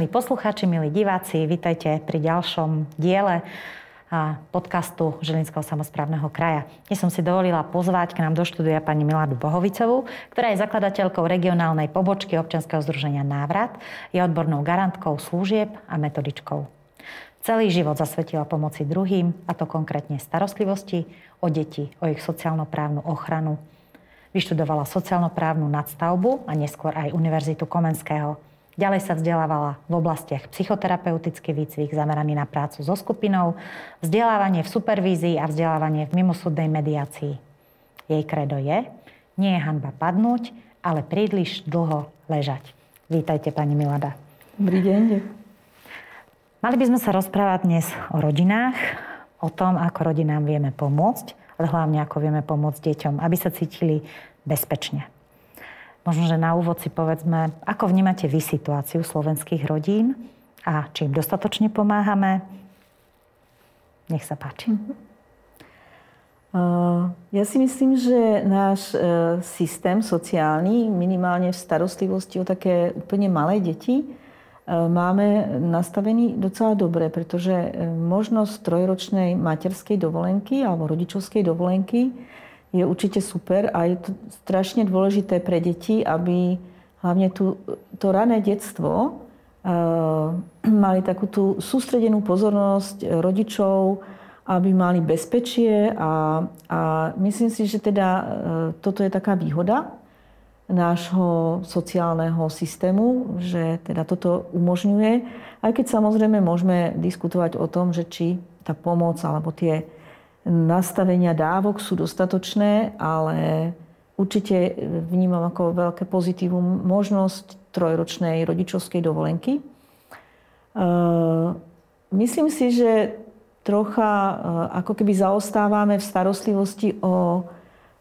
Milí poslucháči, milí diváci, vítajte pri ďalšom diele podcastu Žilinského samozprávneho kraja. Dnes som si dovolila pozvať k nám do štúdia pani Miladu Bohovicovú, ktorá je zakladateľkou regionálnej pobočky občianskeho združenia Návrat, je odbornou garantkou služieb a metodičkou. Celý život zasvetila pomoci druhým, a to konkrétne starostlivosti o deti, o ich sociálno-právnu ochranu. Vyštudovala sociálno-právnu nadstavbu a neskôr aj Univerzitu Komenského – Ďalej sa vzdelávala v oblastiach psychoterapeutický výcvik zameraný na prácu so skupinou, vzdelávanie v supervízii a vzdelávanie v mimosúdnej mediácii. Jej kredo je, nie je hanba padnúť, ale príliš dlho ležať. Vítajte, pani Milada. Dobrý deň. Mali by sme sa rozprávať dnes o rodinách, o tom, ako rodinám vieme pomôcť, ale hlavne ako vieme pomôcť deťom, aby sa cítili bezpečne. Možno, že na úvod si povedzme, ako vnímate vy situáciu slovenských rodín a či im dostatočne pomáhame. Nech sa páči. Uh, ja si myslím, že náš uh, systém sociálny, minimálne v starostlivosti o také úplne malé deti, uh, máme nastavený docela dobre, pretože možnosť trojročnej materskej dovolenky alebo rodičovskej dovolenky je určite super a je to strašne dôležité pre deti, aby hlavne tú, to rané detstvo uh, mali takú tú sústredenú pozornosť rodičov, aby mali bezpečie a, a myslím si, že teda uh, toto je taká výhoda nášho sociálneho systému, že teda toto umožňuje, aj keď samozrejme môžeme diskutovať o tom, že či tá pomoc alebo tie nastavenia dávok sú dostatočné, ale určite vnímam ako veľké pozitívum možnosť trojročnej rodičovskej dovolenky. Myslím si, že trocha ako keby zaostávame v starostlivosti o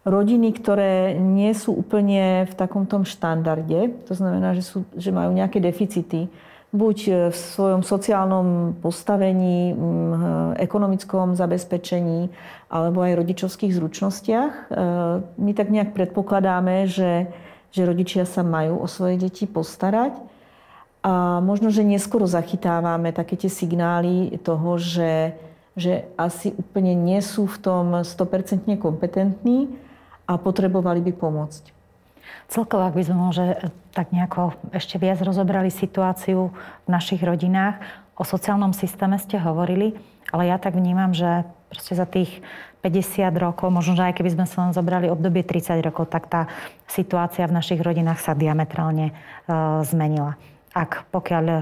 rodiny, ktoré nie sú úplne v takom tom štandarde. To znamená, že, sú, že majú nejaké deficity buď e, v svojom sociálnom postavení, ekonomickom zabezpečení alebo aj rodičovských zručnostiach. E, my tak nejak predpokladáme, že, že rodičia sa majú o svoje deti postarať. A možno, že neskoro zachytávame také tie signály toho, že, že asi úplne nie sú v tom 100% kompetentní a potrebovali by pomôcť. Celkovo, ak by sme môže tak nejako ešte viac rozobrali situáciu v našich rodinách, o sociálnom systéme ste hovorili, ale ja tak vnímam, že proste za tých 50 rokov, možno, že aj keby sme sa len zobrali obdobie 30 rokov, tak tá situácia v našich rodinách sa diametrálne e, zmenila ak pokiaľ eh,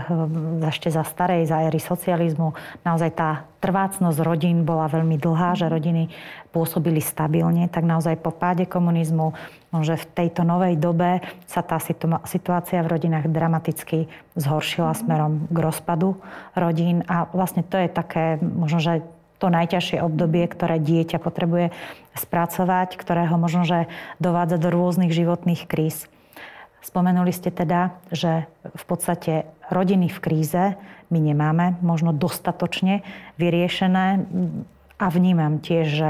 ešte za starej, za éry socializmu, naozaj tá trvácnosť rodín bola veľmi dlhá, že rodiny pôsobili stabilne, tak naozaj po páde komunizmu, že v tejto novej dobe sa tá situácia v rodinách dramaticky zhoršila smerom k rozpadu rodín a vlastne to je také, možno, že to najťažšie obdobie, ktoré dieťa potrebuje spracovať, ktorého možno, že dovádza do rôznych životných kríz. Spomenuli ste teda, že v podstate rodiny v kríze my nemáme možno dostatočne vyriešené a vnímam tiež, že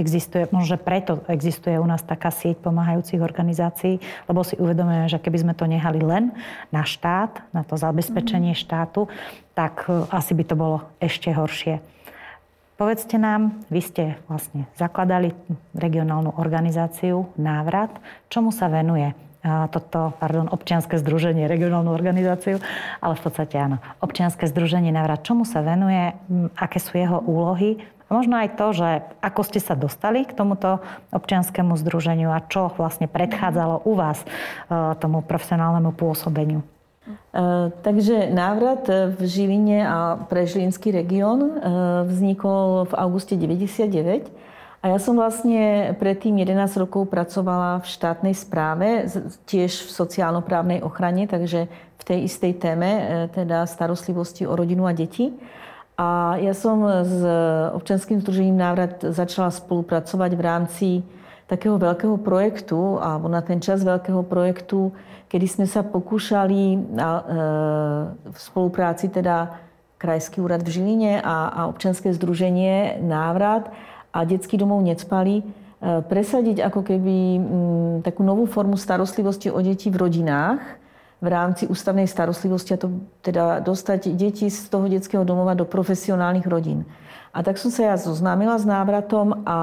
existuje, možno preto existuje u nás taká sieť pomáhajúcich organizácií, lebo si uvedomujeme, že keby sme to nehali len na štát, na to zabezpečenie mhm. štátu, tak e, asi by to bolo ešte horšie. Povedzte nám, vy ste vlastne zakladali regionálnu organizáciu Návrat. Čomu sa venuje toto, pardon, občianske združenie, regionálnu organizáciu, ale v podstate áno, občianske združenie Navrat, čomu sa venuje, aké sú jeho úlohy? A možno aj to, že ako ste sa dostali k tomuto občianskému združeniu a čo vlastne predchádzalo u vás e, tomu profesionálnemu pôsobeniu. E, takže návrat v Žiline a pre Žilinský región e, vznikol v auguste 99 a ja som vlastne predtým 11 rokov pracovala v štátnej správe, tiež v sociálno-právnej ochrane, takže v tej istej téme, e, teda starostlivosti o rodinu a deti. A ja som s občanským združením Návrat začala spolupracovať v rámci takého veľkého projektu, alebo na ten čas veľkého projektu, kedy sme sa pokúšali e, v spolupráci teda Krajský úrad v Žiline a, a občanské združenie Návrat a detský domov Necpali e, presadiť ako keby takú novú formu starostlivosti o deti v rodinách v rámci ústavnej starostlivosti a to teda dostať deti z toho detského domova do profesionálnych rodín. A tak som sa ja zoznámila s návratom a,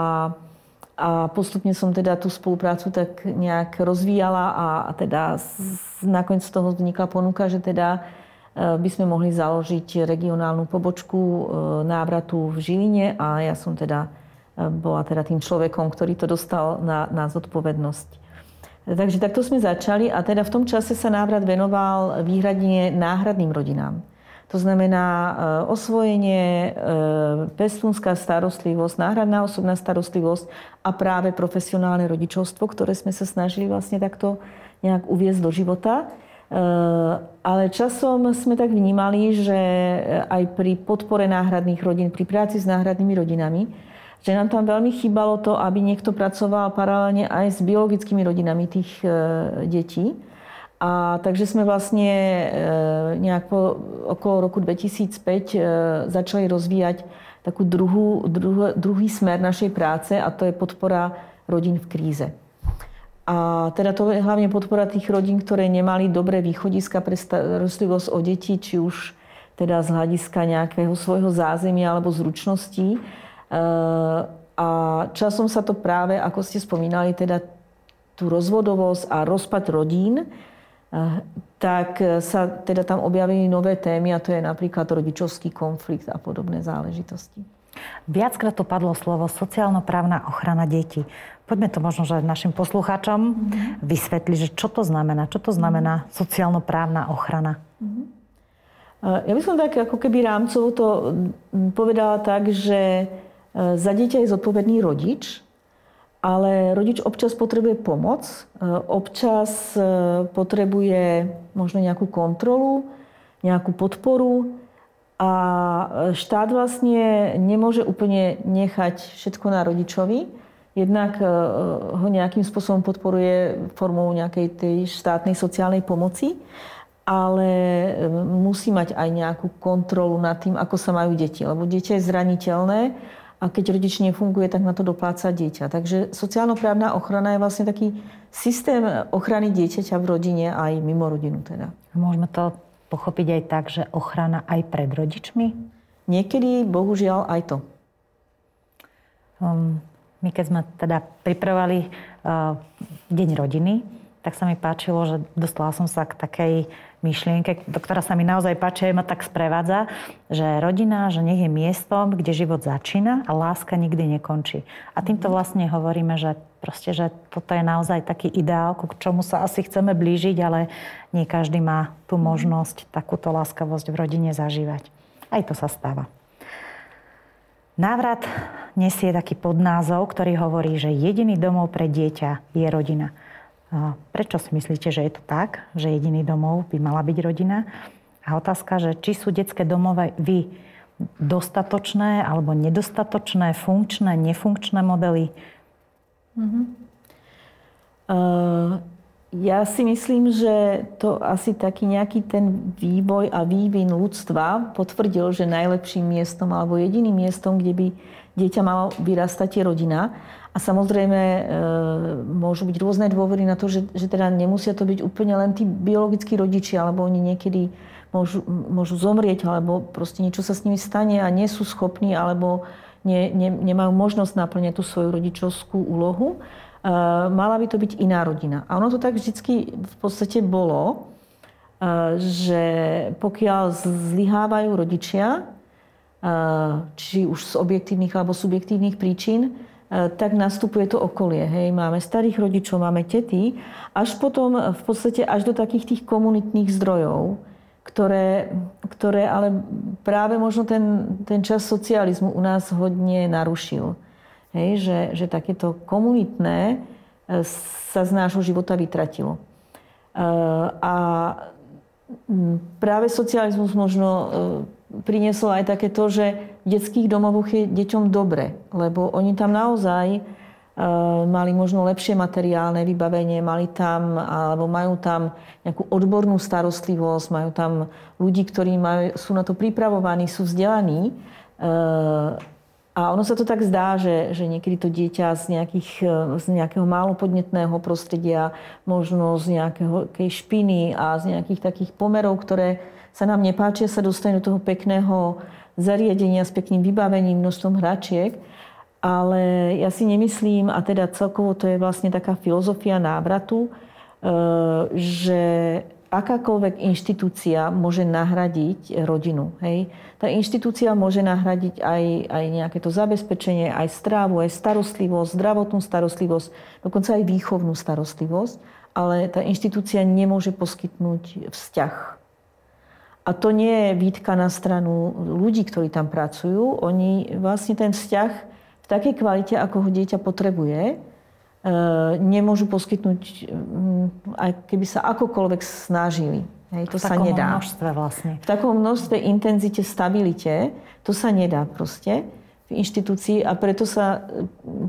a postupne som teda tú spoluprácu tak nejak rozvíjala a, a teda z, nakoniec z toho vznikla ponuka, že teda e, by sme mohli založiť regionálnu pobočku e, návratu v Žiline a ja som teda bola teda tým človekom, ktorý to dostal na, na zodpovednosť. Takže takto sme začali a teda v tom čase sa návrat venoval výhradne náhradným rodinám. To znamená e, osvojenie, e, pestúnská starostlivosť, náhradná osobná starostlivosť a práve profesionálne rodičovstvo, ktoré sme sa snažili vlastne takto nejak uviezť do života. E, ale časom sme tak vnímali, že aj pri podpore náhradných rodín, pri práci s náhradnými rodinami, že nám tam veľmi chýbalo to, aby niekto pracoval paralelne aj s biologickými rodinami tých e, detí. A takže sme vlastne e, nejak po, okolo roku 2005 e, začali rozvíjať takú druhú, druhý, druhý smer našej práce a to je podpora rodín v kríze. A teda to je hlavne podpora tých rodín, ktoré nemali dobré východiska pre starostlivosť o deti, či už teda z hľadiska nejakého svojho zázemia alebo zručností a časom sa to práve, ako ste spomínali, teda tú rozvodovosť a rozpad rodín, tak sa teda tam objavili nové témy a to je napríklad rodičovský konflikt a podobné záležitosti. Viackrát to padlo slovo sociálno-právna ochrana detí. Poďme to možno, že našim poslucháčom mm-hmm. vysvetliť, že čo to znamená, čo to znamená sociálno-právna ochrana. Mm-hmm. Ja by som tak ako keby rámcovo to povedala tak, že za dieťa je zodpovedný rodič, ale rodič občas potrebuje pomoc, občas e, potrebuje možno nejakú kontrolu, nejakú podporu a štát vlastne nemôže úplne nechať všetko na rodičovi. Jednak ho nejakým spôsobom podporuje formou nejakej tej štátnej sociálnej pomoci, ale musí mať aj nejakú kontrolu nad tým, ako sa majú deti. Lebo dieťa je zraniteľné a keď rodič nefunguje, tak na to dopláca dieťa. Takže sociálno-právna ochrana je vlastne taký systém ochrany dieťaťa v rodine aj mimo rodinu teda. Môžeme to pochopiť aj tak, že ochrana aj pred rodičmi? Niekedy, bohužiaľ, aj to. Um, my keď sme teda pripravovali uh, Deň rodiny, tak sa mi páčilo, že dostala som sa k takej myšlienke, ktorá sa mi naozaj páči, ma tak sprevádza, že rodina, že nech je miestom, kde život začína a láska nikdy nekončí. A týmto mhm. vlastne hovoríme, že proste, že toto je naozaj taký ideál, k čomu sa asi chceme blížiť, ale nie každý má tú mhm. možnosť takúto láskavosť v rodine zažívať. Aj to sa stáva. Návrat nesie taký podnázov, ktorý hovorí, že jediný domov pre dieťa je rodina. Prečo si myslíte, že je to tak, že jediný domov by mala byť rodina? A otázka, že či sú detské domové vy dostatočné alebo nedostatočné, funkčné, nefunkčné modely? Uh-huh. Uh, ja si myslím, že to asi taký nejaký ten vývoj a vývin ľudstva potvrdil, že najlepším miestom alebo jediným miestom, kde by dieťa malo vyrastať je rodina. A samozrejme e, môžu byť rôzne dôvody na to, že, že teda nemusia to byť úplne len tí biologickí rodičia, alebo oni niekedy môžu, môžu zomrieť, alebo proste niečo sa s nimi stane a nie sú schopní, alebo ne, ne, nemajú možnosť naplňať tú svoju rodičovskú úlohu. E, mala by to byť iná rodina. A ono to tak vždycky v podstate bolo, e, že pokiaľ zlyhávajú rodičia, či už z objektívnych alebo subjektívnych príčin, E, tak nastupuje to okolie. Hej. Máme starých rodičov, máme tety, až potom v podstate až do takých tých komunitných zdrojov, ktoré, ktoré ale práve možno ten, ten čas socializmu u nás hodne narušil. Hej, že, že takéto komunitné sa z nášho života vytratilo. A práve socializmus možno prinieslo aj také to, že v detských domovoch je deťom dobre, lebo oni tam naozaj e, mali možno lepšie materiálne vybavenie, mali tam, alebo majú tam nejakú odbornú starostlivosť, majú tam ľudí, ktorí majú, sú na to pripravovaní, sú vzdelaní. E, A ono sa to tak zdá, že, že niekedy to dieťa z, nejakých, z nejakého málo podnetného prostredia, možno z nejakého špiny a z nejakých takých pomerov, ktoré sa nám nepáčia, sa dostane do toho pekného zariadenia s pekným vybavením, množstvom hračiek. Ale ja si nemyslím, a teda celkovo to je vlastne taká filozofia návratu, e, že akákoľvek inštitúcia môže nahradiť rodinu. Hej? Tá inštitúcia môže nahradiť aj, aj nejaké to zabezpečenie, aj strávu, aj starostlivosť, zdravotnú starostlivosť, dokonca aj výchovnú starostlivosť, ale tá inštitúcia nemôže poskytnúť vzťah. A to nie je výtka na stranu ľudí, ktorí tam pracujú. Oni vlastne ten vzťah v takej kvalite, ako ho dieťa potrebuje, E, nemôžu poskytnúť, mm, aj keby sa akokoľvek snažili. Hej, to v sa nedá. množstve vlastne. V takom množstve, intenzite, stabilite, to sa nedá proste v inštitúcii a preto sa,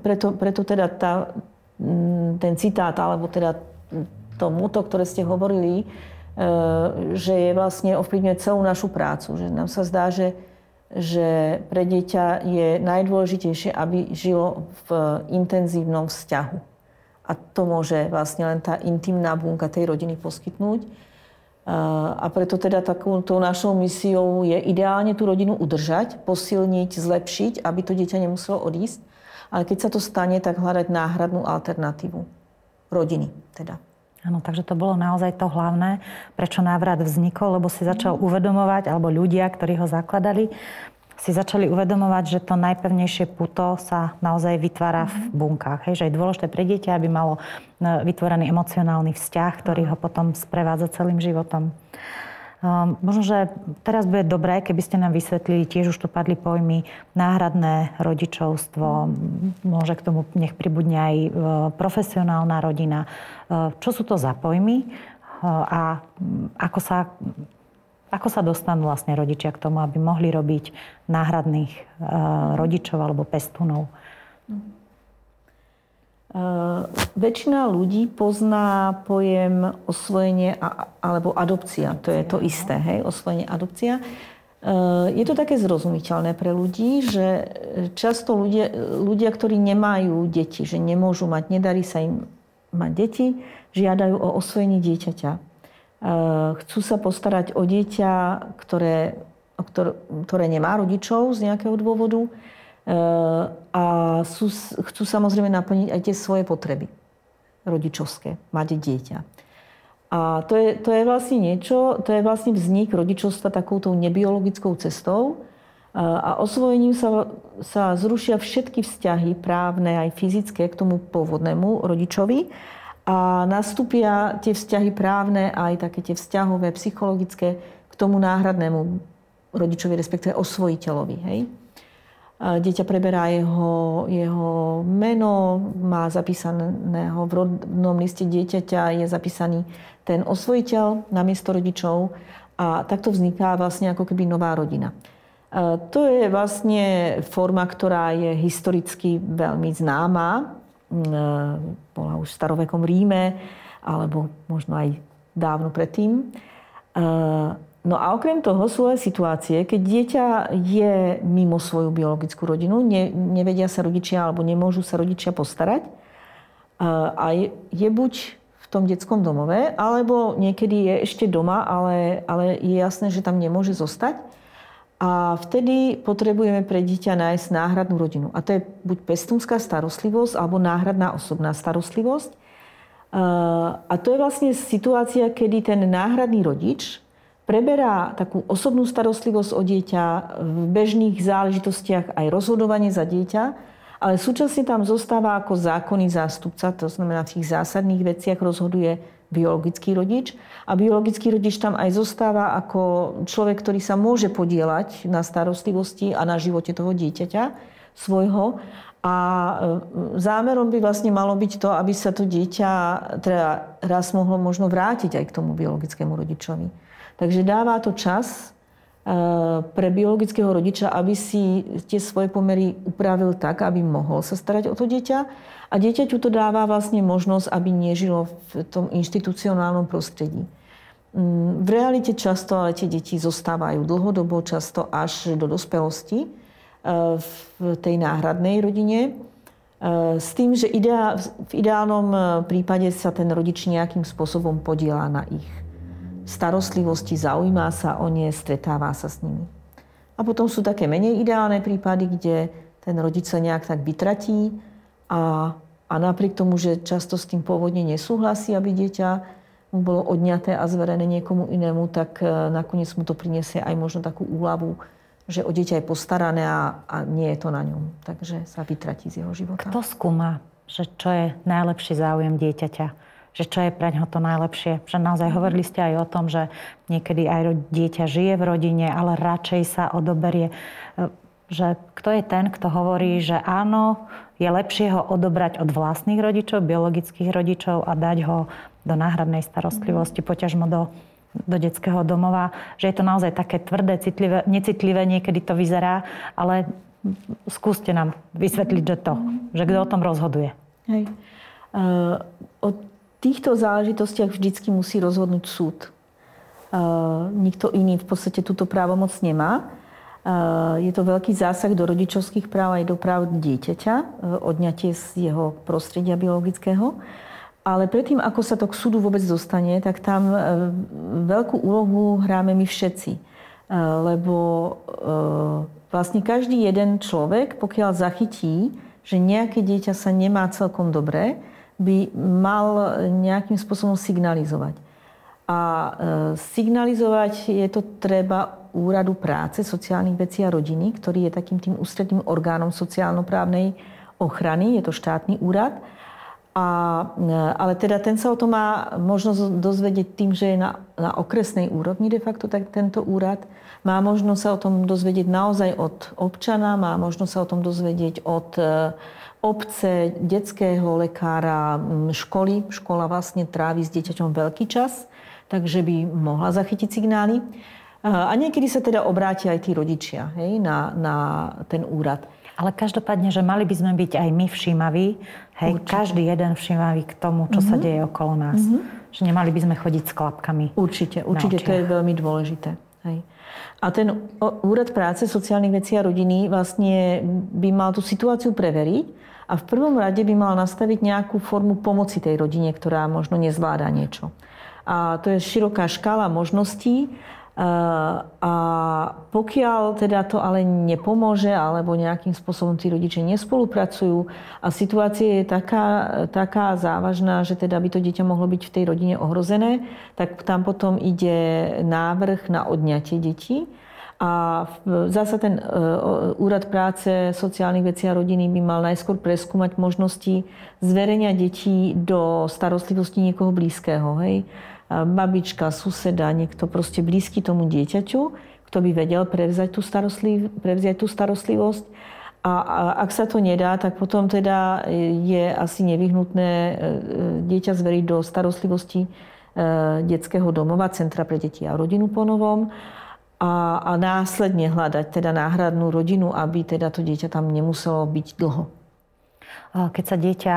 preto, preto teda tá, mm, ten citát, alebo teda to muto, ktoré ste hovorili, že je vlastne ovplyvňuje celú našu prácu. Že nám sa zdá, že že pre dieťa je najdôležitejšie, aby žilo v intenzívnom vzťahu. A to môže vlastne len tá intimná bunka tej rodiny poskytnúť. A preto teda takouto našou misiou je ideálne tú rodinu udržať, posilniť, zlepšiť, aby to dieťa nemuselo odísť. Ale keď sa to stane, tak hľadať náhradnú alternatívu. Rodiny teda. Áno, takže to bolo naozaj to hlavné, prečo návrat vznikol, lebo si začal uvedomovať, alebo ľudia, ktorí ho zakladali, si začali uvedomovať, že to najpevnejšie puto sa naozaj vytvára v mhm. bunkách. Hej, že je dôležité pre dieťa, aby malo e, vytvorený emocionálny vzťah, ktorý ho potom sprevádza celým životom. Um, možno, že teraz bude dobré, keby ste nám vysvetlili, tiež už tu padli pojmy náhradné rodičovstvo, môže k tomu nech pribudne aj uh, profesionálna rodina. Uh, čo sú to za pojmy uh, a ako sa, ako sa dostanú vlastne rodičia k tomu, aby mohli robiť náhradných rodičov alebo pestúnov? Mm. Uh, väčšina ľudí pozná pojem osvojenie a, alebo adopcia. To je to isté, hej, osvojenie, adopcia. Uh, je to také zrozumiteľné pre ľudí, že často ľudia, ľudia, ktorí nemajú deti, že nemôžu mať, nedarí sa im mať deti, žiadajú o osvojenie dieťaťa. Uh, chcú sa postarať o dieťa, ktoré, ktoré nemá rodičov z nejakého dôvodu a sú, chcú samozrejme naplniť aj tie svoje potreby rodičovské, mať dieťa. A to je, to je vlastne niečo, to je vlastne vznik rodičovstva takouto nebiologickou cestou a osvojením sa, sa zrušia všetky vzťahy právne aj fyzické k tomu pôvodnému rodičovi a nastúpia tie vzťahy právne aj také tie vzťahové, psychologické k tomu náhradnému rodičovi, respektíve osvojiteľovi. Hej? Dieťa preberá jeho, jeho meno, má zapísaného v rodnom liste dieťaťa, je zapísaný ten osvojiteľ na miesto rodičov a takto vzniká vlastne ako keby nová rodina. To je vlastne forma, ktorá je historicky veľmi známa. Bola už v starovekom Ríme, alebo možno aj dávno predtým. No a okrem toho sú aj situácie, keď dieťa je mimo svoju biologickú rodinu, ne, nevedia sa rodičia alebo nemôžu sa rodičia postarať a je, je buď v tom detskom domove, alebo niekedy je ešte doma, ale, ale je jasné, že tam nemôže zostať. A vtedy potrebujeme pre dieťa nájsť náhradnú rodinu. A to je buď pestúnská starostlivosť, alebo náhradná osobná starostlivosť. A to je vlastne situácia, kedy ten náhradný rodič preberá takú osobnú starostlivosť o dieťa v bežných záležitostiach aj rozhodovanie za dieťa, ale súčasne tam zostáva ako zákonný zástupca, to znamená v tých zásadných veciach rozhoduje biologický rodič a biologický rodič tam aj zostáva ako človek, ktorý sa môže podielať na starostlivosti a na živote toho dieťaťa svojho. A e, zámerom by vlastne malo byť to, aby sa to dieťa teda raz mohlo možno vrátiť aj k tomu biologickému rodičovi. Takže dáva to čas eh, pre biologického rodiča, aby si tie svoje pomery upravil tak, aby mohol sa starať o to dieťa. A dieťaťu to dáva vlastne možnosť, aby nežilo v tom inštitucionálnom prostredí. Mm, v realite často ale tie deti zostávajú dlhodobo, často až do dospelosti. v tej náhradnej rodine. S tým, že v ideálnom prípade sa ten rodič nejakým spôsobom podiela na ich starostlivosti, zaujímá sa o ne, stretáva sa s nimi. A potom sú také menej ideálne prípady, kde ten rodič sa nejak tak vytratí a, a napriek tomu, že často s tým pôvodne nesúhlasí, aby dieťa mu bolo odňaté a zverené niekomu inému, tak nakoniec mu to priniesie aj možno takú úľavu, že o dieťa je postarané a, a nie je to na ňom. Takže sa vytratí z jeho života. Kto skúma, že čo je najlepší záujem dieťaťa? Že čo je pre ňoho to najlepšie? Že naozaj mhm. hovorili ste aj o tom, že niekedy aj dieťa žije v rodine, ale radšej sa odoberie. E, že kto je ten, kto hovorí, že áno, je lepšie ho odobrať od vlastných rodičov, biologických rodičov a dať ho do náhradnej starostlivosti, mhm. poťažmo do do detského domova, že je to naozaj také tvrdé, citlivé, necitlivé, niekedy to vyzerá, ale skúste nám vysvetliť, že to, že kto o tom rozhoduje. Hej. Uh, o týchto záležitostiach vždycky musí rozhodnúť súd. Uh, nikto iný v podstate túto právomoc nemá. Uh, je to veľký zásah do rodičovských práv aj do práv dieťaťa, odňatie z jeho prostredia biologického. Ale predtým, ako sa to k súdu vôbec dostane, tak tam e, veľkú úlohu hráme my všetci. E, lebo e, vlastne každý jeden človek, pokiaľ zachytí, že nejaké dieťa sa nemá celkom dobre, by mal nejakým spôsobom signalizovať. A signalizovať je to treba úradu práce, sociálnych vecí a rodiny, ktorý je takým tým ústredným orgánom sociálno-právnej ochrany, je to štátny úrad. A, e, ale teda ten sa o to má možnosť dozvedieť tým, že je na, na okresnej úrovni de facto tak tento úrad. Má možnosť sa o tom dozvedieť naozaj od občana, má možnosť sa o tom dozvedieť od e, obce, detského lekára, školy. Škola vlastne trávi s dieťaťom veľký čas, takže by mohla zachytiť signály. A niekedy sa teda obrátia aj tí rodičia hej, na, na ten úrad. Ale každopádne, že mali by sme byť aj my všímaví, hej, Určite. každý jeden všímavý k tomu, čo mm-hmm. sa mhm. deje okolo nás. Mm-hmm. Že nemali by sme chodiť s klapkami. Určite, určite to je veľmi dôležité. Hej. A ten úrad práce, sociálnych vecí a rodiny vlastne by mal tú situáciu preveriť a v prvom rade by mal nastaviť nejakú formu pomoci tej rodine, ktorá možno nezvláda niečo. A to je široká škála možností a pokiaľ teda to ale nepomôže, alebo nejakým spôsobom tí rodičia nespolupracujú a situácia je taká, taká závažná, že teda by to dieťa mohlo byť v tej rodine ohrozené, tak tam potom ide návrh na odňatie detí. A zasa ten e, úrad práce, sociálnych vecí a rodiny by mal najskôr preskúmať možnosti zverenia detí do starostlivosti niekoho blízkeho. Hej? babička, suseda, niekto proste blízky tomu dieťaťu, kto by vedel prevziať tú, starostliv, prevziať tú starostlivosť. A, a ak sa to nedá, tak potom teda je asi nevyhnutné e, dieťa zveriť do starostlivosti e, detského domova, Centra pre deti a rodinu po novom a, a následne hľadať teda náhradnú rodinu, aby teda to dieťa tam nemuselo byť dlho. Keď sa dieťa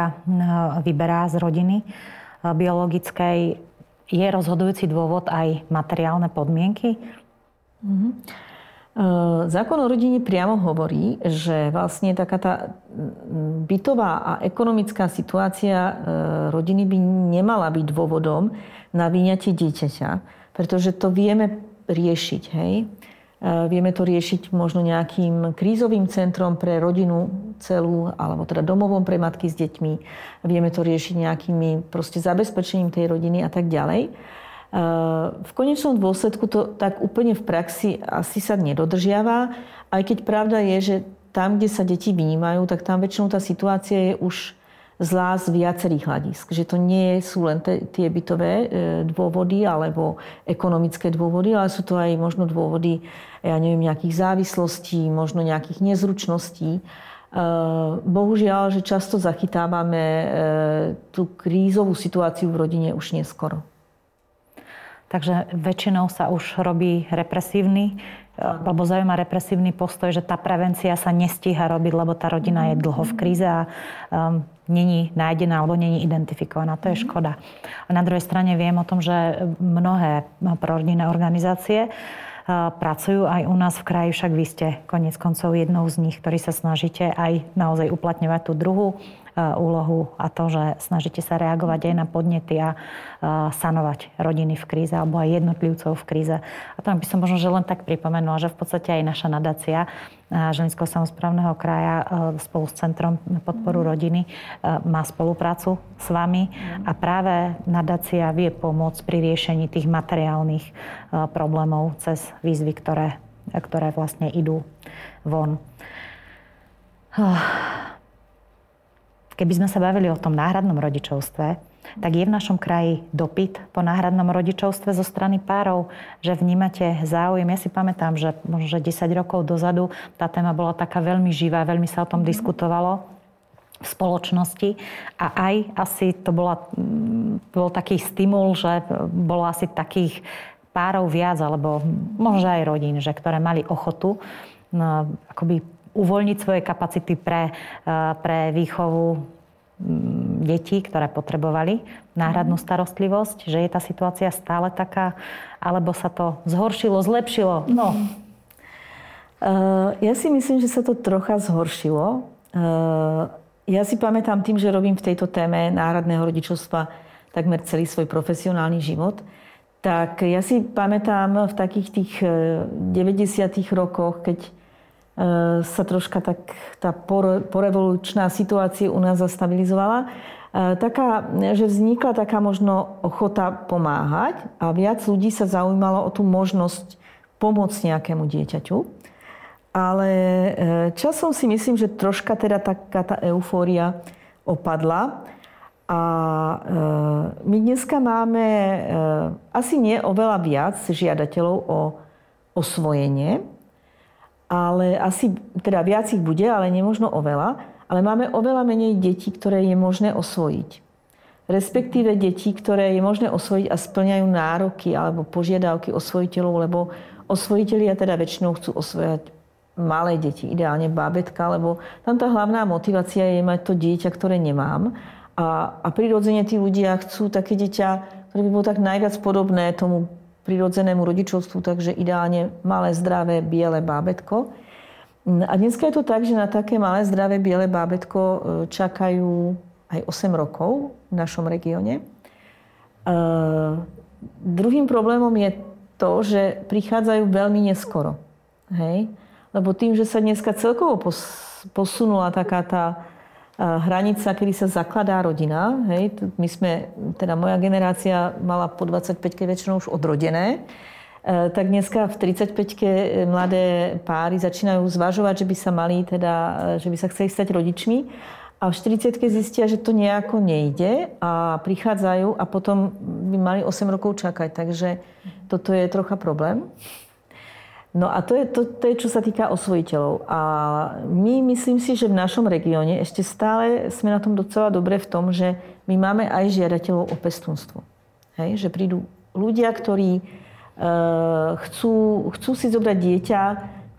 vyberá z rodiny biologickej, je rozhodujúci dôvod aj materiálne podmienky? Mm-hmm. Zákon o rodine priamo hovorí, že vlastne taká tá bytová a ekonomická situácia e, rodiny by nemala byť dôvodom na vyňatie dieťaťa, pretože to vieme riešiť. Hej? E, vieme to riešiť možno nejakým krízovým centrom pre rodinu celú, alebo teda domovom pre matky s deťmi. Vieme to riešiť nejakými proste zabezpečením tej rodiny a tak ďalej. E, v konečnom dôsledku to tak úplne v praxi asi sa nedodržiava, aj keď pravda je, že tam, kde sa deti vynímajú, tak tam väčšinou tá situácia je už zlá z viacerých hľadisk. Že to nie sú len tie bytové e, dôvody alebo ekonomické dôvody, ale sú to aj možno dôvody, ja neviem, nejakých závislostí, možno nejakých nezručností. E, bohužiaľ, že často zachytávame e, tú krízovú situáciu v rodine už neskoro. Takže väčšinou sa už robí represívny lebo zaujíma represívny postoj, že tá prevencia sa nestíha robiť, lebo tá rodina je dlho v kríze a um, není nájdená alebo není identifikovaná. To je mhm. škoda. A na druhej strane viem o tom, že mnohé prorodinné organizácie pracujú aj u nás v kraji, však vy ste konec koncov jednou z nich, ktorí sa snažíte aj naozaj uplatňovať tú druhú úlohu a to, že snažíte sa reagovať aj na podnety a sanovať rodiny v kríze alebo aj jednotlivcov v kríze. A tam by som možno že len tak pripomenula, že v podstate aj naša nadácia Ženského samozprávneho kraja spolu s Centrom podporu rodiny má spoluprácu s vami a práve nadácia vie pomôcť pri riešení tých materiálnych problémov cez výzvy, ktoré, ktoré vlastne idú von. Keby sme sa bavili o tom náhradnom rodičovstve, tak je v našom kraji dopyt po náhradnom rodičovstve zo strany párov, že vnímate záujem. Ja si pamätám, že možno že 10 rokov dozadu tá téma bola taká veľmi živá, veľmi sa o tom mm. diskutovalo v spoločnosti a aj asi to bola, mm, bol taký stimul, že bolo asi takých párov viac, alebo možno aj rodín, že ktoré mali ochotu no, akoby uvoľniť svoje kapacity pre, eh, pre výchovu mm, detí, ktoré potrebovali náhradnú starostlivosť, že je tá situácia stále taká, alebo sa to zhoršilo, zlepšilo? No. Uh, ja si myslím, že sa to trocha zhoršilo. Uh, ja si pamätám tým, že robím v tejto téme náhradného rodičovstva takmer celý svoj profesionálny život, tak ja si pamätám v takých tých 90. rokoch, keď E, sa troška tak tá porevolučná situácia u nás zastabilizovala. E, taká, že vznikla taká možno ochota pomáhať a viac ľudí sa zaujímalo o tú možnosť pomôcť nejakému dieťaťu. Ale e, časom si myslím, že troška teda taká tá eufória opadla. A my dneska máme asi nie oveľa viac žiadateľov o osvojenie, ale asi, teda viac ich bude, ale nemožno oveľa, ale máme oveľa menej detí, ktoré je možné osvojiť. Respektíve detí, ktoré je možné osvojiť a splňajú nároky alebo požiadavky osvojiteľov, lebo osvojiteľia teda väčšinou chcú osvojať malé deti, ideálne bábetka, lebo tam tá hlavná motivácia je mať to dieťa, ktoré nemám. A, a prirodzene tí ľudia chcú také dieťa, ktoré by bolo tak najviac podobné tomu prirodzenému rodičovstvu, takže ideálne malé, zdravé, biele bábetko. A dneska je to tak, že na také malé, zdravé, biele bábetko e, čakajú aj 8 rokov v našom regióne. E, druhým problémom je to, že prichádzajú veľmi neskoro. Hej? Lebo tým, že sa dneska celkovo posunula taká tá hranica, kedy sa zakladá rodina. Hej, my sme, teda moja generácia mala po 25-ke väčšinou už odrodené, e, tak dneska v 35-ke mladé páry začínajú zvažovať, že by sa mali teda, e, že by sa chceli stať rodičmi a v 40-ke zistia, že to nejako nejde a prichádzajú a potom by mali 8 rokov čakať. Takže toto je trocha problém. No a to je, to, to je, čo sa týka osvojiteľov. A my myslím si, že v našom regióne ešte stále sme na tom docela dobre v tom, že my máme aj žiadateľov o pestúnstvo. Hej? Že prídu ľudia, ktorí e, chcú, chcú si zobrať dieťa,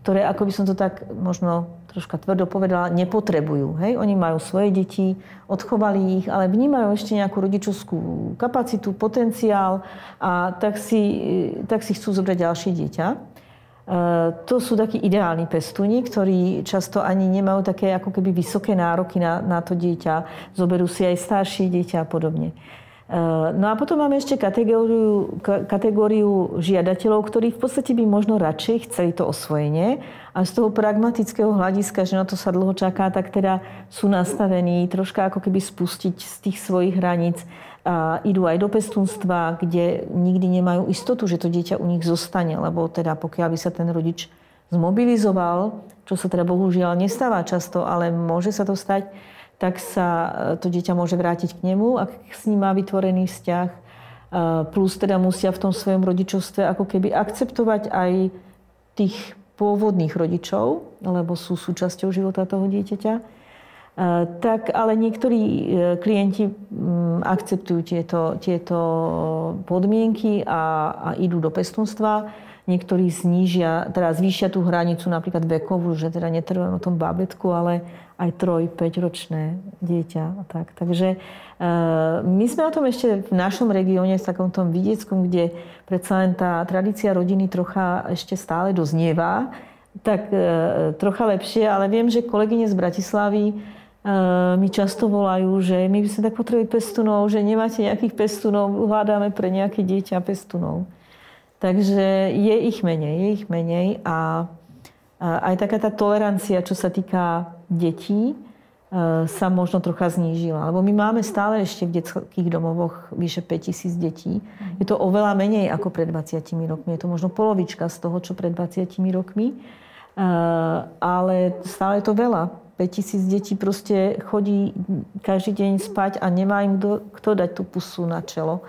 ktoré, ako by som to tak možno troška tvrdo povedala, nepotrebujú. Hej? Oni majú svoje deti, odchovali ich, ale vnímajú ešte nejakú rodičovskú kapacitu, potenciál a tak si, tak si chcú zobrať ďalšie dieťa. To sú takí ideálni pestuni, ktorí často ani nemajú také ako keby vysoké nároky na, na to dieťa. Zoberú si aj staršie dieťa a podobne. No a potom máme ešte kategóriu, kategóriu žiadateľov, ktorí v podstate by možno radšej chceli to osvojenie a z toho pragmatického hľadiska, že na to sa dlho čaká, tak teda sú nastavení troška ako keby spustiť z tých svojich hraníc a idú aj do pestúnstva, kde nikdy nemajú istotu, že to dieťa u nich zostane, lebo teda pokiaľ by sa ten rodič zmobilizoval, čo sa teda bohužiaľ nestáva často, ale môže sa to stať, tak sa e, to dieťa môže vrátiť k nemu, ak s ním má vytvorený vzťah. E, plus teda musia v tom svojom rodičovstve ako keby akceptovať aj tých pôvodných rodičov, lebo sú súčasťou života toho dieťaťa tak ale niektorí eh, klienti mm, akceptujú tieto, tieto podmienky a, a idú do pestunstva. niektorí znížia, teda zvýšia tú hranicu napríklad vekovú, že teda netrvá o tom bábetku, ale aj troj, 5 ročné dieťa a tak. Takže my sme o tom ešte v našom regióne, v takom tom vidieckom, kde predsa len tá tradícia rodiny trocha ešte stále doznieva, tak trocha lepšie, ale viem, že kolegyne z Bratislavy mi často volajú, že my by sme tak potrebovali pestunov, že nemáte nejakých pestunov, hľadáme pre nejaké dieťa pestunov. Takže je ich menej, je ich menej a aj taká tá tolerancia, čo sa týka detí, sa možno trocha znížila. Lebo my máme stále ešte v detských domovoch vyše 5000 detí. Je to oveľa menej ako pred 20 rokmi. Je to možno polovička z toho, čo pred 20 rokmi. Ale stále je to veľa. 5000 detí proste chodí každý deň spať a nemá im kto, kto dať tú pusu na čelo.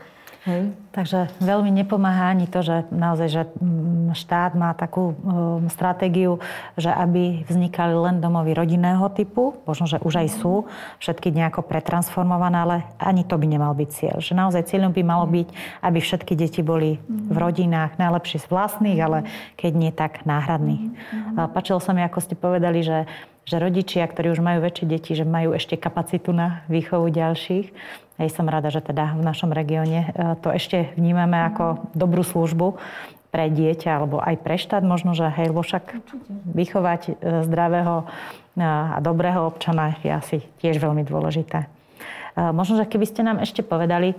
Hej. Takže veľmi nepomáha ani to, že naozaj že mm, štát má takú um, stratégiu, že aby vznikali len domovy rodinného typu, možno, že už aj sú všetky nejako pretransformované, ale ani to by nemal byť cieľ. Že naozaj cieľom by malo byť, aby všetky deti boli v rodinách, najlepšie z vlastných, ale keď nie, tak náhradných. Pačilo sa mi, ako ste povedali, že že rodičia, ktorí už majú väčšie deti, že majú ešte kapacitu na výchovu ďalších. Ja som rada, že teda v našom regióne e, to ešte vnímame ako dobrú službu pre dieťa alebo aj pre štát možno, že hej, lebo však vychovať e, zdravého e, a dobrého občana je asi tiež veľmi dôležité. Možno, že keby ste nám ešte povedali,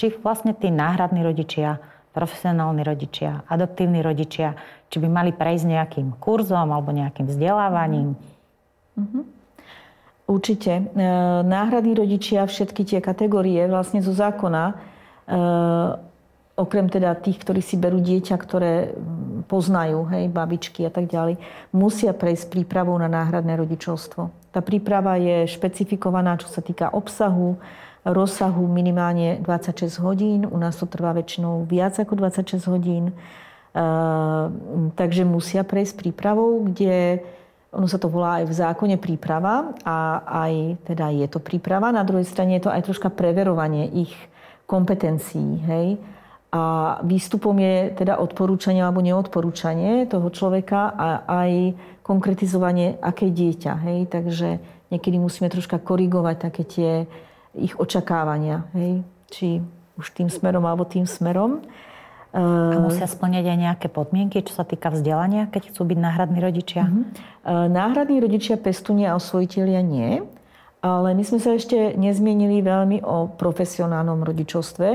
či vlastne tí náhradní rodičia, profesionálni rodičia, adoptívni rodičia, či by mali prejsť nejakým kurzom alebo nejakým vzdelávaním? Mm-hmm. Určite. E, náhradní rodičia, všetky tie kategórie vlastne zo zákona, e, okrem teda tých, ktorí si berú dieťa, ktoré poznajú, hej, babičky a tak ďalej, musia prejsť prípravou na náhradné rodičovstvo. Tá príprava je špecifikovaná, čo sa týka obsahu, rozsahu minimálne 26 hodín. U nás to trvá väčšinou viac ako 26 hodín. Ehm, takže musia prejsť prípravou, kde ono sa to volá aj v zákone príprava a aj teda je to príprava. Na druhej strane je to aj troška preverovanie ich kompetencií. Hej? A výstupom je teda odporúčanie alebo neodporúčanie toho človeka a aj konkretizovanie, aké dieťa. Hej? Takže niekedy musíme troška korigovať také tie ich očakávania. Hej? Či už tým smerom alebo tým smerom. A musia splňať aj nejaké podmienky, čo sa týka vzdelania, keď chcú byť náhradní rodičia? Uh-huh. Náhradní rodičia, pestunia a osvojiteľia nie. Ale my sme sa ešte nezmienili veľmi o profesionálnom rodičovstve,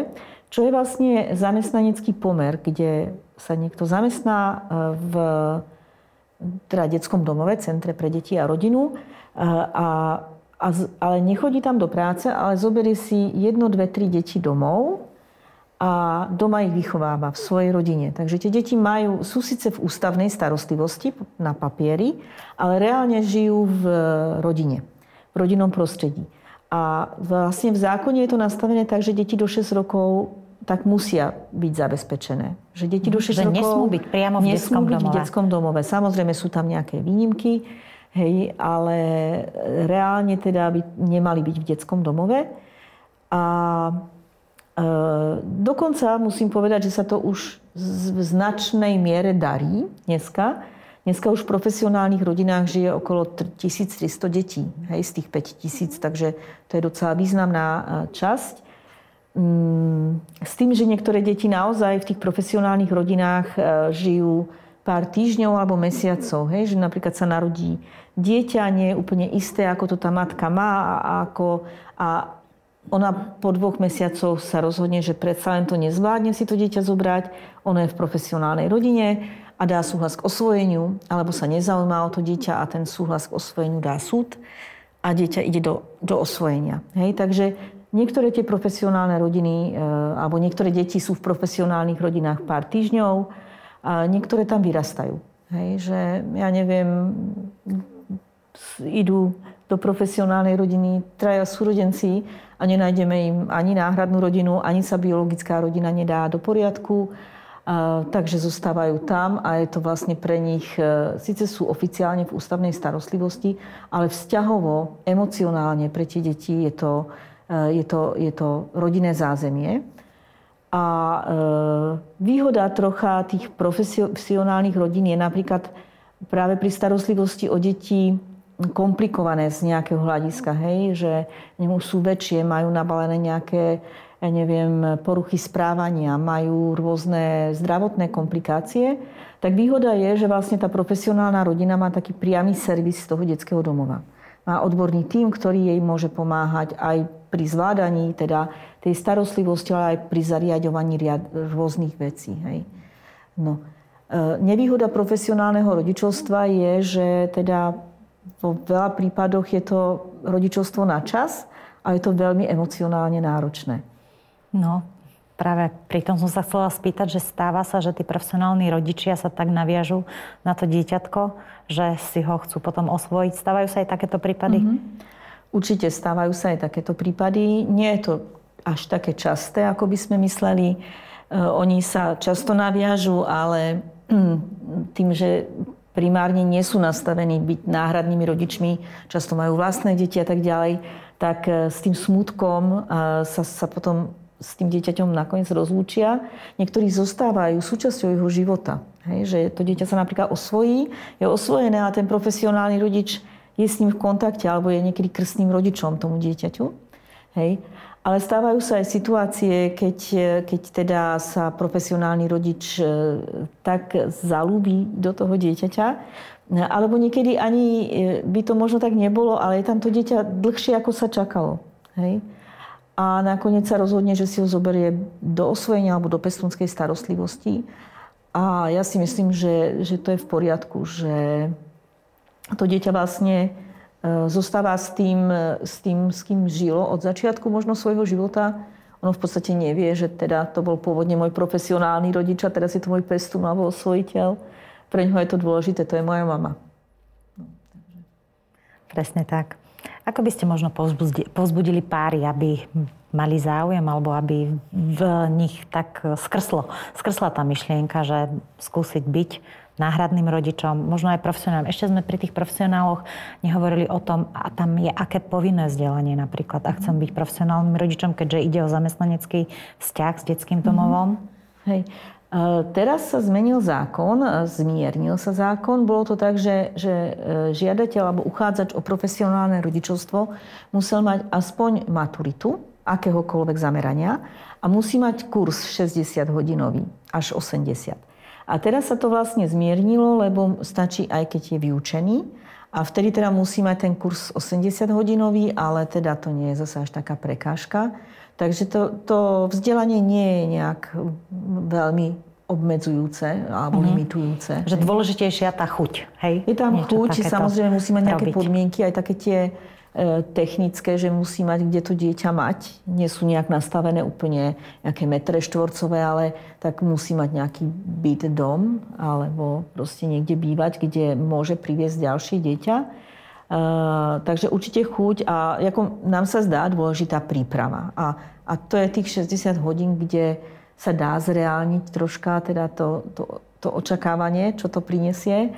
čo je vlastne zamestnanecký pomer, kde sa niekto zamestná e, v teda detskom domove, centre pre deti a rodinu, e, a, a, ale nechodí tam do práce, ale zoberie si jedno, dve, tri deti domov a doma ich vychováva v svojej rodine. Takže tie deti majú, sú síce v ústavnej starostlivosti na papieri, ale reálne žijú v rodine, v rodinnom prostredí. A vlastne v zákone je to nastavené tak, že deti do 6 rokov tak musia byť zabezpečené. Že deti do 6 že rokov nesmú byť priamo v detskom byť domove. v detskom domove. Samozrejme sú tam nejaké výnimky, hej, ale reálne teda by nemali byť v detskom domove. A Dokonca musím povedať, že sa to už v značnej miere darí dneska. Dneska už v profesionálnych rodinách žije okolo 1300 detí, hej, z tých 5000, takže to je docela významná časť. Mm, s tým, že niektoré deti naozaj v tých profesionálnych rodinách žijú pár týždňov alebo mesiacov, hej, že napríklad sa narodí dieťa, nie je úplne isté, ako to tá matka má a, ako, a ona po dvoch mesiacoch sa rozhodne, že predsa len to nezvládne si to dieťa zobrať. Ono je v profesionálnej rodine a dá súhlas k osvojeniu, alebo sa nezaujíma o to dieťa a ten súhlas k osvojeniu dá súd a dieťa ide do, do osvojenia. Hej? Takže niektoré tie profesionálne rodiny, e, alebo niektoré deti sú v profesionálnych rodinách pár týždňov a niektoré tam vyrastajú. Hej? Že ja neviem, idú do profesionálnej rodiny traja súrodenci a nenájdeme im ani náhradnú rodinu, ani sa biologická rodina nedá do poriadku. takže zostávajú tam a je to vlastne pre nich, e, síce sú oficiálne v ústavnej starostlivosti, ale vzťahovo, emocionálne pre tie deti je to, e, je to, je to rodinné zázemie. A e, výhoda trocha tých profesionálnych rodín je napríklad práve pri starostlivosti o deti komplikované z nejakého hľadiska, hej, že sú väčšie, majú nabalené nejaké ja neviem, poruchy správania, majú rôzne zdravotné komplikácie, tak výhoda je, že vlastne tá profesionálna rodina má taký priamy servis z toho detského domova. Má odborný tím, ktorý jej môže pomáhať aj pri zvládaní teda tej starostlivosti, ale aj pri zariadovaní rôznych vecí. Hej. No. E, nevýhoda profesionálneho rodičovstva je, že teda vo veľa prípadoch je to rodičovstvo na čas a je to veľmi emocionálne náročné. No, práve pri tom som sa chcela spýtať, že stáva sa, že tí profesionálni rodičia sa tak naviažú na to dieťatko, že si ho chcú potom osvojiť. Stávajú sa aj takéto prípady? Mm-hmm. Určite stávajú sa aj takéto prípady. Nie je to až také časté, ako by sme mysleli. E, oni sa často naviažú, ale hm, tým, že primárne nie sú nastavení byť náhradnými rodičmi, často majú vlastné deti a tak ďalej, tak e, s tým smutkom e, sa, sa potom s tým dieťaťom nakoniec rozlúčia. Niektorí zostávajú súčasťou jeho života. Hej, že to dieťa sa napríklad osvojí, je osvojené a ten profesionálny rodič je s ním v kontakte alebo je niekedy krstným rodičom tomu dieťaťu. Hej. Ale stávajú sa aj situácie, keď, keď teda sa profesionálny rodič e, tak zalúbi do toho dieťaťa, alebo niekedy ani e, by to možno tak nebolo, ale je tam to dieťa dlhšie, ako sa čakalo. Hej a nakoniec sa rozhodne, že si ho zoberie do osvojenia alebo do pestunskej starostlivosti. A ja si myslím, že, že to je v poriadku, že to dieťa vlastne zostáva s tým, s tým, s kým žilo od začiatku možno svojho života. Ono v podstate nevie, že teda to bol pôvodne môj profesionálny rodič a teraz je to môj pestun alebo osvojiteľ. Pre ňoho je to dôležité, to je moja mama. No, Presne tak. Ako by ste možno povzbudili páry, aby mali záujem alebo aby v nich tak skrslo, skrsla tá myšlienka, že skúsiť byť náhradným rodičom, možno aj profesionálom. Ešte sme pri tých profesionáloch nehovorili o tom, a tam je aké povinné vzdelanie napríklad, ak chcem byť profesionálnym rodičom, keďže ide o zamestnanecký vzťah s detským domovom. Mm-hmm. Hej. Teraz sa zmenil zákon, zmiernil sa zákon. Bolo to tak, že, že e, žiadateľ alebo uchádzač o profesionálne rodičovstvo musel mať aspoň maturitu akéhokoľvek zamerania a musí mať kurz 60 hodinový až 80. A teraz sa to vlastne zmiernilo, lebo stačí aj keď je vyučený. A vtedy teda musí mať ten kurz 80 hodinový, ale teda to nie je zase až taká prekážka. Takže to, to vzdelanie nie je nejak veľmi obmedzujúce alebo mm-hmm. limitujúce. Že dôležitejšia tá chuť, hej? Je tam Niečo chuť, samozrejme musí mať nejaké robiť. podmienky, aj také tie technické, že musí mať kde to dieťa mať. Nie sú nejak nastavené úplne nejaké metre štvorcové, ale tak musí mať nejaký byt, dom alebo proste niekde bývať, kde môže priviesť ďalšie dieťa. Uh, takže určite chuť a ako nám sa zdá dôležitá príprava. A, a to je tých 60 hodín, kde sa dá zreálniť troška teda to, to, to očakávanie, čo to prinesie.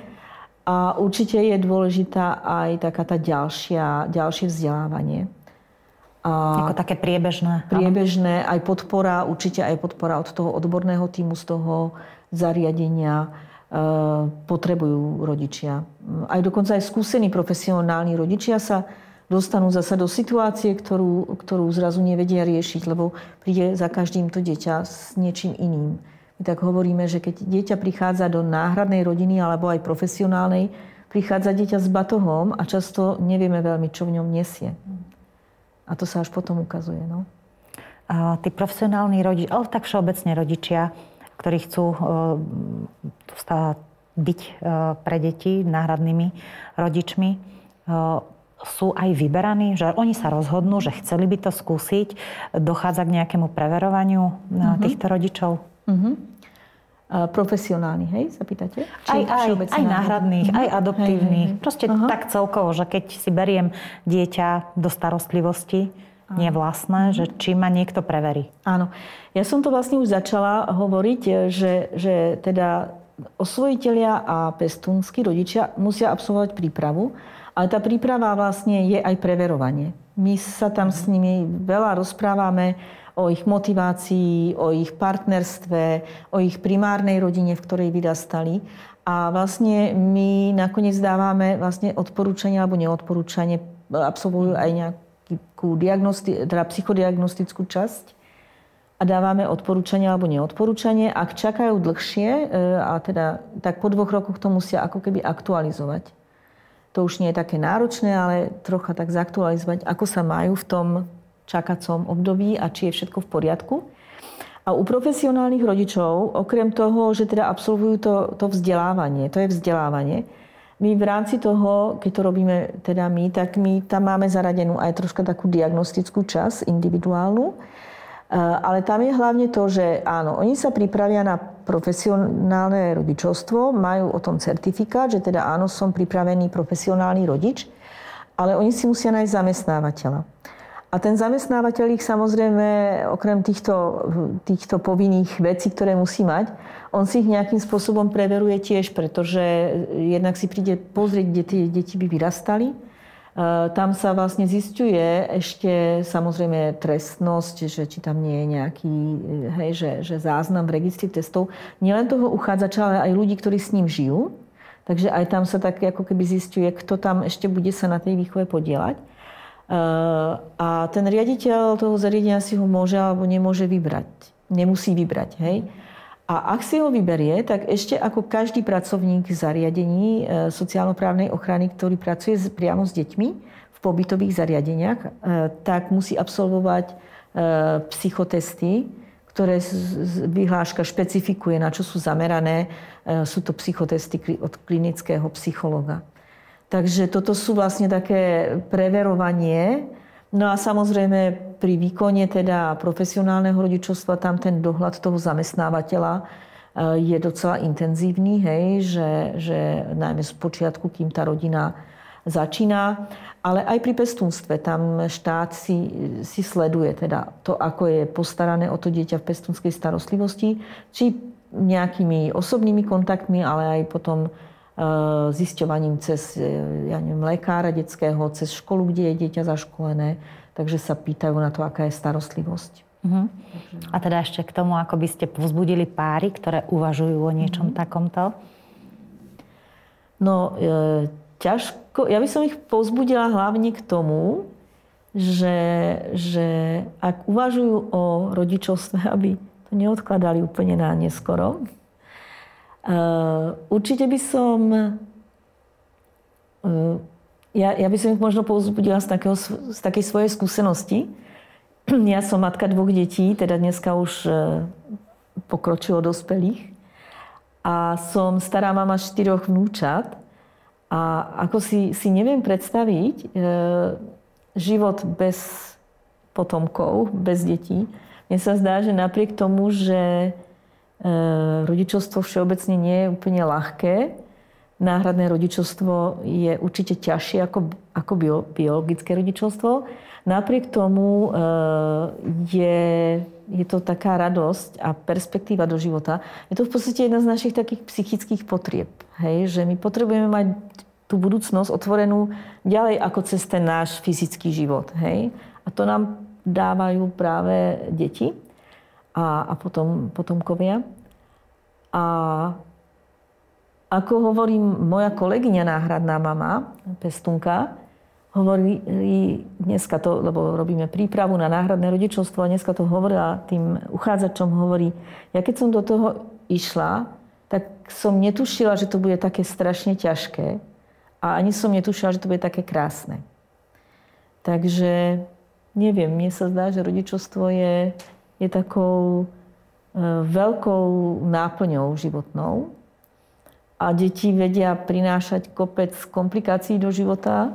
A určite je dôležitá aj taká tá ďalšia, ďalšie vzdelávanie. A Ako také priebežné. Priebežné, aj podpora, určite aj podpora od toho odborného týmu, z toho zariadenia e, potrebujú rodičia. Aj dokonca aj skúsení profesionálni rodičia sa dostanú zasa do situácie, ktorú, ktorú zrazu nevedia riešiť, lebo príde za každým to dieťa s niečím iným. My tak hovoríme, že keď dieťa prichádza do náhradnej rodiny alebo aj profesionálnej, prichádza dieťa s batohom a často nevieme veľmi, čo v ňom nesie. A to sa až potom ukazuje. No? A tí profesionálni rodičia, ale tak všeobecne rodičia, ktorí chcú uh, byť uh, pre deti náhradnými rodičmi, uh, sú aj vyberaní, že oni sa rozhodnú, že chceli by to skúsiť, dochádza k nejakému preverovaniu uh-huh. týchto rodičov? Uh-huh. profesionálni, hej, sa pýtate? Či aj, aj, aj náhradných, uh-huh. aj adoptívnych. Hej, hej. Proste uh-huh. tak celkovo, že keď si beriem dieťa do starostlivosti, uh-huh. nie vlastné, uh-huh. že či ma niekto preverí. Áno. Ja som to vlastne už začala hovoriť, že, že teda osvojitelia a pestúnsky rodičia musia absolvovať prípravu ale tá príprava vlastne je aj preverovanie. My sa tam s nimi veľa rozprávame o ich motivácii, o ich partnerstve, o ich primárnej rodine, v ktorej vyrastali. A vlastne my nakoniec dávame vlastne odporúčanie alebo neodporúčanie, absolvujú aj nejakú diagnosti- teda psychodiagnostickú časť a dávame odporúčanie alebo neodporúčanie. Ak čakajú dlhšie, e, a teda, tak po dvoch rokoch to musia ako keby aktualizovať. To už nie je také náročné, ale trocha tak zaktualizovať, ako sa majú v tom čakacom období a či je všetko v poriadku. A u profesionálnych rodičov, okrem toho, že teda absolvujú to, to vzdelávanie, to je vzdelávanie, my v rámci toho, keď to robíme teda my, tak my tam máme zaradenú aj troška takú diagnostickú časť, individuálnu, Eh, ale tam je hlavne to, že áno, oni sa pripravia na profesionálne rodičovstvo, majú o tom certifikát, že teda áno, som pripravený profesionálny rodič, ale oni si musia nájsť zamestnávateľa. A ten zamestnávateľ ich samozrejme, okrem týchto, týchto povinných vecí, ktoré musí mať, on si ich nejakým spôsobom preveruje tiež, pretože jednak si príde pozrieť, kde tie deti by vyrastali, Eh, tam sa vlastne zistuje ešte samozrejme trestnosť, že či tam nie je nejaký eh, hej, že, že záznam v registri testov. Nielen toho uchádzača, ale aj ľudí, ktorí s ním žijú. Takže aj tam sa tak ako keby zistuje, kto tam ešte bude sa na tej výchove podielať. Eh, a ten riaditeľ toho zariadenia si ho môže alebo nemôže vybrať. Nemusí vybrať. Hej. A ak si ho vyberie, tak ešte ako každý pracovník zariadení e, sociálno-právnej ochrany, ktorý pracuje priamo s deťmi v pobytových zariadeniach, e, tak musí absolvovať psychotesty, ktoré vyhláška špecifikuje, na čo sú zamerané. Sú to psychotesty od klinického psychologa. Takže toto sú vlastne také preverovanie. No a samozrejme pri výkone teda profesionálneho rodičovstva tam ten dohľad toho zamestnávateľa e, je docela intenzívny, hej, že, že najmä z počiatku, kým tá rodina začína, ale aj pri pestúnstve tam štát si, si sleduje teda to, ako je postarané o to dieťa v pestúnskej starostlivosti, či nejakými osobnými kontaktmi, ale aj potom zisťovaním cez eh, ja neviem, lekára detského, cez školu, kde je dieťa zaškolené. Takže sa pýtajú na to, aká je starostlivosť. Uh-huh. A teda ešte k tomu, ako by ste povzbudili páry, ktoré uvažujú o niečom uh-huh. takomto? No, e, ťažko. Ja by som ich povzbudila hlavne k tomu, že, že ak uvažujú o rodičovstve, aby to neodkladali úplne na neskoro, určite by som... Uh, ja, ja by som ich možno povzbudila z, takého, z takej svojej skúsenosti. Ja som matka dvoch detí, teda dneska už uh, pokročilo dospelých. A som stará mama štyroch vnúčat. A ako si, si neviem predstaviť život bez potomkov, bez detí. Mne sa zdá, že napriek tomu, že E, rodičovstvo všeobecne nie je úplne ľahké. Náhradné rodičovstvo je určite ťažšie ako, ako bio, biologické rodičovstvo. Napriek tomu e, je, je to taká radosť a perspektíva do života. Je to v podstate jedna z našich takých psychických potrieb. Hej? Že my potrebujeme mať tú budúcnosť otvorenú ďalej ako cez ten náš fyzický život. Hej? A to nám dávajú práve deti a, a potom potomkovia. A ako hovorí moja kolegyňa náhradná mama, pestunka, hovorí dneska to, lebo robíme prípravu na náhradné rodičovstvo a dneska to hovorila tým uchádzačom, hovorí, ja keď som do toho išla, tak som netušila, že to bude také strašne ťažké a ani som netušila, že to bude také krásne. Takže neviem, mne sa zdá, že rodičovstvo je je takou e, veľkou náplňou životnou a deti vedia prinášať kopec komplikácií do života,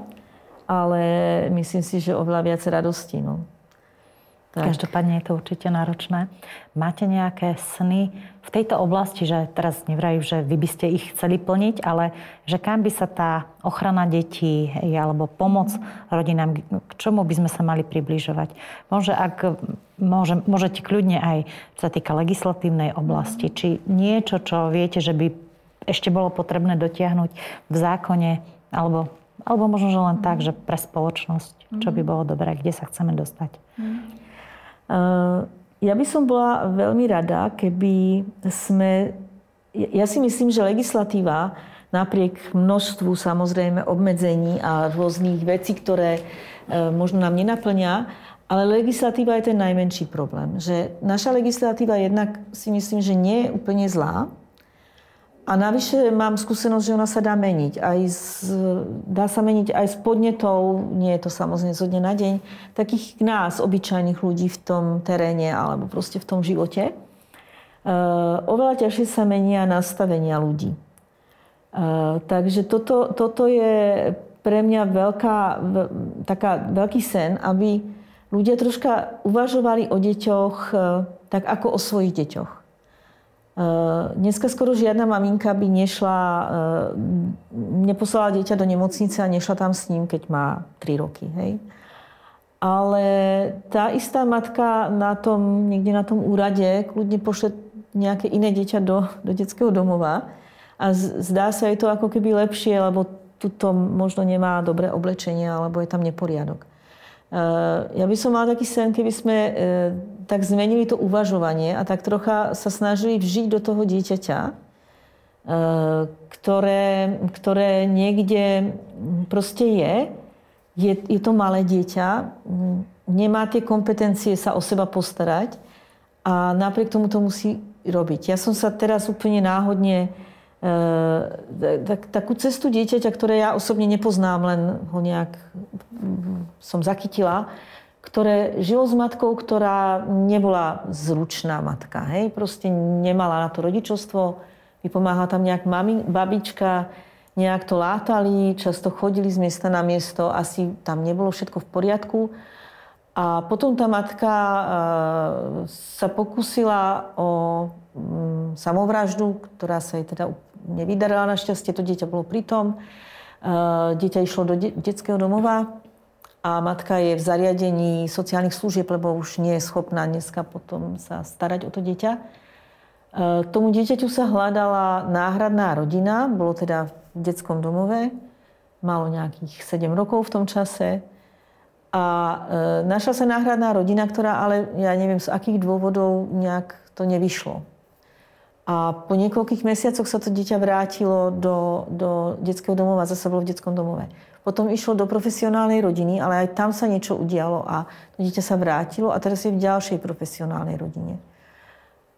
ale myslím si, že oveľa viac radosti. No. Tak. Každopádne je to určite náročné. Máte nejaké sny v tejto oblasti, že teraz nevrajú, že vy by ste ich chceli plniť, ale že kam by sa tá ochrana detí alebo pomoc rodinám, k čomu by sme sa mali približovať? Môže, ak môže, môžete kľudne aj, čo sa týka legislatívnej oblasti, či niečo, čo viete, že by ešte bolo potrebné dotiahnuť v zákone, alebo Alebo možno, že len tak, že pre spoločnosť, čo by bolo dobré, kde sa chceme dostať. Uh, ja by som bola veľmi rada, keby sme... Ja si myslím, že legislatíva napriek množstvu samozrejme obmedzení a rôznych vecí, ktoré uh, možno nám nenaplňa, ale legislatíva je ten najmenší problém. Že naša legislatíva jednak si myslím, že nie je úplne zlá, a navyše mám skúsenosť, že ona sa dá meniť. Aj z, dá sa meniť aj s podnetou, nie je to samozrejme zo dňa na deň, takých nás, obyčajných ľudí v tom teréne alebo proste v tom živote. Uh, oveľa ťažšie sa menia nastavenia ľudí. Uh, takže toto, toto je pre mňa veľká, taká, veľký sen, aby ľudia troška uvažovali o deťoch uh, tak ako o svojich deťoch. Eh, dneska skoro žiadna maminka by nešla, eh, neposlala dieťa do nemocnice a nešla tam s ním, keď má 3 roky. Hej? Ale tá istá matka na tom, niekde na tom úrade kľudne pošle nejaké iné dieťa do, do detského domova a zdá sa jej to ako keby lepšie, lebo tuto možno nemá dobré oblečenie alebo je tam neporiadok. Eh, ja by som mala taký sen, keby sme tak zmenili to uvažovanie a tak trocha sa snažili vžiť do toho dieťaťa, eh, ktoré, ktoré niekde proste je, je, je to malé dieťa, nemá tie kompetencie sa o seba postarať a napriek tomu to musí robiť. Ja som sa teraz úplne náhodne tak, takú cestu dieťaťa, ktoré ja osobne nepoznám, len ho nejak som zachytila, ktoré žilo s matkou, ktorá nebola zručná matka. Hej? Proste nemala na to rodičovstvo, vypomáhala tam nejak mami, babička, nejak to látali, často chodili z miesta na miesto, asi tam nebolo všetko v poriadku. A potom tá matka sa pokusila o mm, samovraždu, ktorá sa jej teda nevydarila našťastie, to dieťa bolo pritom. Eh, dieťa išlo do detského domova a matka je v zariadení sociálnych služieb, lebo už nie je schopná dneska potom sa starať o to dieťa. Eh, tomu dieťaťu sa hľadala náhradná rodina, bolo teda v detskom domove, malo nejakých 7 rokov v tom čase. A e, našla sa náhradná rodina, ktorá ale, ja neviem z akých dôvodov, nejak to nevyšlo. A po niekoľkých mesiacoch sa to dieťa vrátilo do, do detského domova, zase bolo v detskom domove. Potom išlo do profesionálnej rodiny, ale aj tam sa niečo udialo a to dieťa sa vrátilo a teraz je v ďalšej profesionálnej rodine.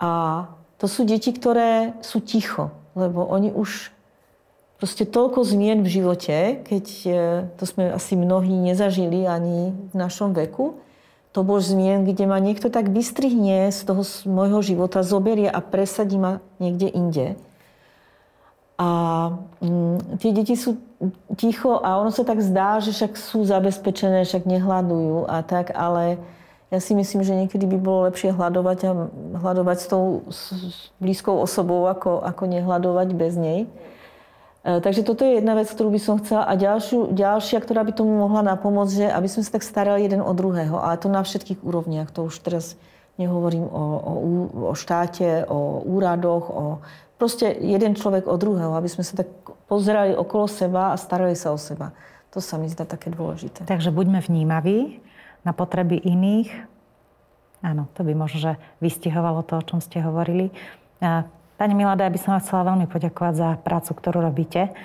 A to sú deti, ktoré sú ticho, lebo oni už proste toľko zmien v živote, keď e, to sme asi mnohí nezažili ani v našom veku, to bol zmien, kde ma niekto tak vystrihne z toho môjho života, zoberie a presadí ma niekde inde. A mm, tie deti sú ticho a ono sa tak zdá, že však sú zabezpečené, však nehľadujú a tak, ale ja si myslím, že niekedy by bolo lepšie hľadovať a hľadovať s tou blízkou osobou, ako, ako nehľadovať bez nej. E, takže toto je jedna vec, ktorú by som chcela. A ďalšiu, ďalšia, ktorá by tomu mohla napomôcť, že aby sme sa tak starali jeden o druhého. Ale to na všetkých úrovniach. To už teraz nehovorím o, o, o štáte, o úradoch, o proste jeden človek o druhého. Aby sme sa tak pozerali okolo seba a starali sa o seba. To sa mi zdá také dôležité. Takže buďme vnímaví na potreby iných. Áno, to by možno, vystihovalo to, o čom ste hovorili. Pani Milada, ja by som vám chcela veľmi poďakovať za prácu, ktorú robíte.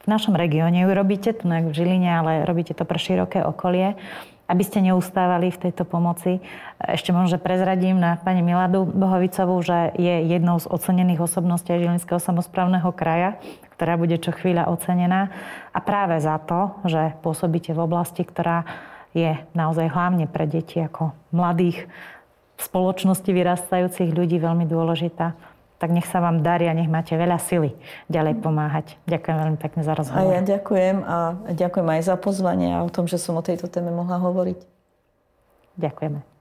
V našom regióne ju robíte, tu v Žiline, ale robíte to pre široké okolie. Aby ste neustávali v tejto pomoci, ešte možno, že prezradím na pani Miladu Bohovicovú, že je jednou z ocenených osobností Žilinského samozprávneho kraja, ktorá bude čo chvíľa ocenená. A práve za to, že pôsobíte v oblasti, ktorá je naozaj hlavne pre deti ako mladých v spoločnosti vyrastajúcich ľudí veľmi dôležitá tak nech sa vám darí a nech máte veľa sily ďalej pomáhať. Ďakujem veľmi pekne za rozhovor. A ja ďakujem a ďakujem aj za pozvanie a o tom, že som o tejto téme mohla hovoriť. Ďakujeme.